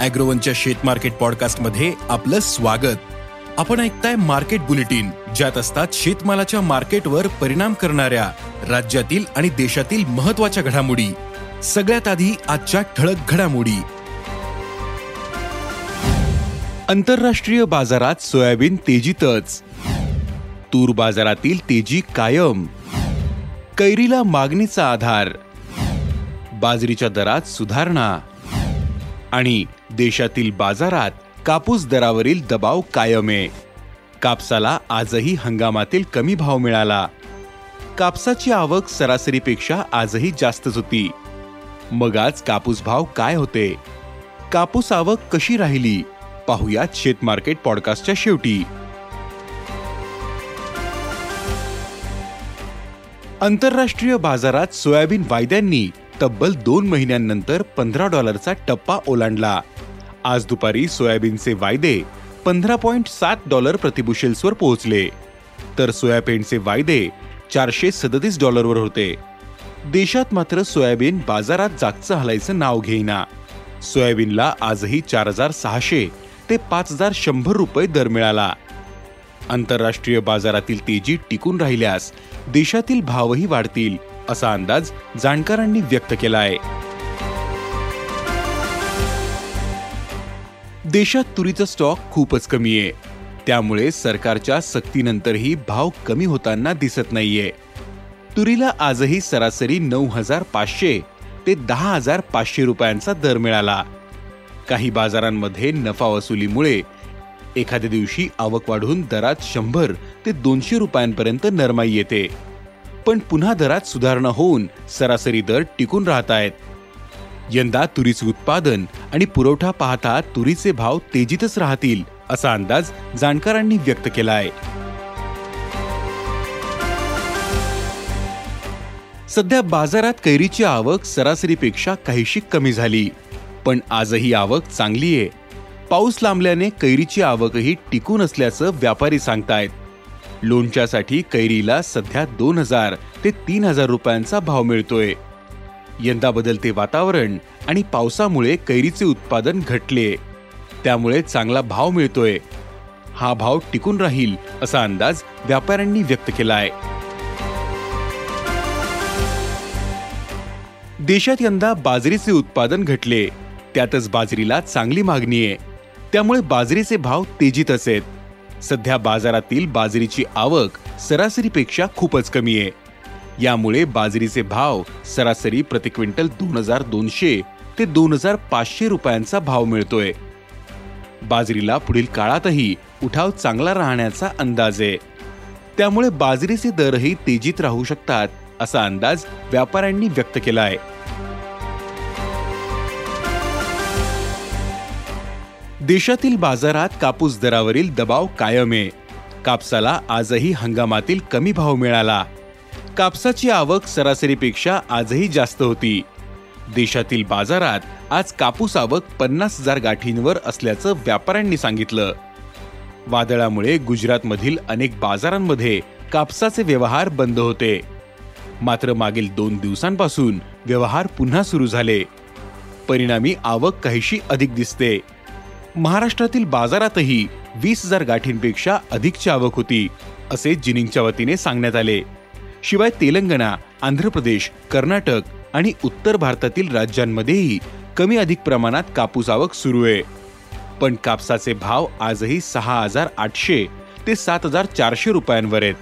अॅग्रोवनच्या शेत मार्केट पॉडकास्टमध्ये आपलं स्वागत. आपण ऐकताय मार्केट बुलेटिन ज्यात असतात शेतमालाच्या मार्केटवर परिणाम करणाऱ्या राज्यातील आणि देशातील महत्त्वाच्या घडामोडी. सगळ्यात आधी आजच्या ठळक घडामोडी. आंतरराष्ट्रीय बाजारात सोयाबीन तेजीतच. तूर बाजारातील तेजी कायम. कैरीला मागणीचा आधार. बाजरीच्या दरात सुधारणा. आणि देशातील बाजारात कापूस दरावरील दबाव कायम आहे. कापसाला आजही हंगामातील कमी भाव मिळाला. कापसाची आवक सरासरीपेक्षा आजही जास्तच होती. मग आज कापूस भाव काय होते? कापूस आवक कशी राहिली? पाहुयात शेत मार्केट पॉडकास्टच्या शेवटी. आंतरराष्ट्रीय बाजारात सोयाबीन वायद्यांनी तब्बल दोन महिन्यांनंतर पंधरा डॉलरचा टप्पा ओलांडला. आज दुपारी सोयाबीनचे वायदे पंधरा पॉइंट सात डॉलर प्रतिबुशेल्सवर पोहोचले. तर सोयाबीनचे वायदे चारशे सदतीस डॉलरवर होते. देशात मात्र सोयाबीन बाजारात जागचं हलायचं नाव घेईना. सोयाबीनला आजही चार हजार सहाशे ते पाच हजार शंभर रुपये दर मिळाला. आंतरराष्ट्रीय बाजारातील तेजी टिकून राहिल्यास देशातील भावही वाढतील. असा अंदाज जाणकारांनी व्यक्त केला आहे. देशात तुरीचा स्टॉक खूपच कमी आहे. त्यामुळे सरकारच्या सक्तीनंतरही भाव कमी होताना दिसत नाहीये. तुरीला आजही सरासरी नऊ हजार पाचशे ते दहा हजार पाचशे रुपयांचा दर मिळाला. काही बाजारांमध्ये नफा वसुलीमुळे एखाद्या दिवशी आवक वाढून दरात शंभर ते दोनशे रुपयांपर्यंत नरमाई येते. पण पुन्हा दरात सुधारणा होऊन सरासरी दर टिकून राहत आहेत यंदा तुरीचे उत्पादन आणि पुरवठा पाहता तुरीचे भाव तेजीतच राहतील असा अंदाज जाणकारांनी व्यक्त केला आहे सध्या बाजारात कैरीची आवक सरासरीपेक्षा काहीशी कमी झाली पण आजही आवक चांगली आहे पाऊस लांबल्याने कैरीची आवकही टिकून असल्याचं व्यापारी सांगतायत. लोणच्यासाठी कैरीला सध्या दोन हजार ते तीन हजार रुपयांचा भाव मिळतोय. यंदा बदलते वातावरण आणि पावसामुळे कैरीचे उत्पादन घटले. त्यामुळे चांगला भाव मिळतोय. हा भाव टिकून राहील असा अंदाज व्यापाऱ्यांनी व्यक्त केलाय. देशात यंदा बाजरीचे उत्पादन घटले. त्यातच बाजरीला चांगली मागणी आहे. त्यामुळे बाजरीचे भाव तेजीतच आहेत सध्या बाजारातील बाजरीची आवक सरासरीपेक्षा खूपच कमी आहे. यामुळे बाजरीचे भाव सरासरी प्रति क्विंटल दोन हजार दोनशे ते दोन हजार पाचशे रुपयांचा भाव मिळतोय. बाजरीला पुढील काळातही उठाव चांगला राहण्याचा अंदाज आहे. त्यामुळे बाजरीचे दरही तेजीत राहू शकतात असा अंदाज व्यापाऱ्यांनी व्यक्त केला आहे देशातील बाजारात कापूस दरावरील दबाव कायम आहे कापसाला आजही हंगामातील कमी भाव मिळाला. कापसाची आवक सरासरीपेक्षा आजही जास्त होती. देशातील बाजारात आज कापूस आवक पन्नास हजार गाठींवर असल्याचं व्यापाऱ्यांनी सांगितलं. वादळामुळे गुजरातमधील अनेक बाजारांमध्ये कापसाचे व्यवहार बंद होते. मात्र मागील दोन दिवसांपासून व्यवहार पुन्हा सुरू झाले. परिणामी आवक काहीशी अधिक दिसते. महाराष्ट्रातील बाजारातही वीस हजार गाठींपेक्षा अधिकची आवक होती असे जिनिंगच्या वतीने सांगण्यात आले. शिवाय तेलंगणा आंध्र प्रदेश कर्नाटक आणि उत्तर भारतातील राज्यांमध्येही कमी अधिक प्रमाणात कापूस आवक सुरू आहे. पण कापसाचे भाव आजही सहा हजार आठशे ते सात हजार चारशे रुपयांवर आहेत.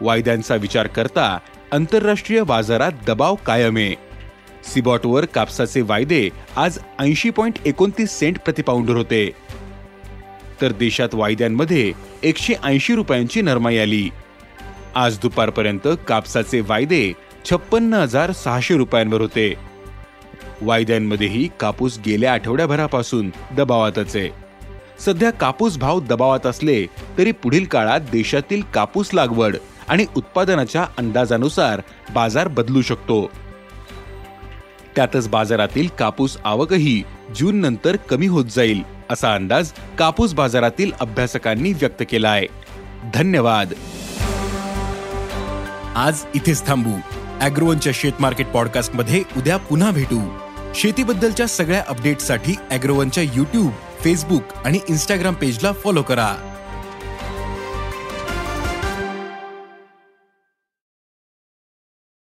वायद्यांचा विचार करता आंतरराष्ट्रीय बाजारात दबाव कायम आहे. सिबॉटवर कापसाचे वायदे आज ऐंशी पॉईंट एकोणतीस सेंट प्रतिपाऊंडर होते. तर देशात वायद्यांमध्ये एकशे ऐंशी रुपयांची नरमाई आली. आज दुपारपर्यंत कापसाचे वायदे छप्पन्न हजार सहाशे रुपयांवर होते. वायद्यांमध्येही कापूस गेल्या आठवड्याभरापासून दबावातच आहे. सध्या कापूस भाव दबावात असले तरी पुढील काळात देशातील कापूस लागवड आणि उत्पादनाच्या अंदाजानुसार बाजार बदलू शकतो. त्यातच बाजारातील कापूस आवकही जून नंतर कमी होत जाईल असा अंदाज कापूस बाजारातील अभ्यासकांनी व्यक्त केला आहे धन्यवाद. आज इथेच थांबू. अॅग्रोवनच्या शेत मार्केट पॉडकास्टमध्ये उद्या पुन्हा भेटू. शेतीबद्दलच्या सगळ्या अपडेटसाठी अॅग्रोवनच्या युट्यूब फेसबुक आणि इन्स्टाग्राम पेजला फॉलो करा.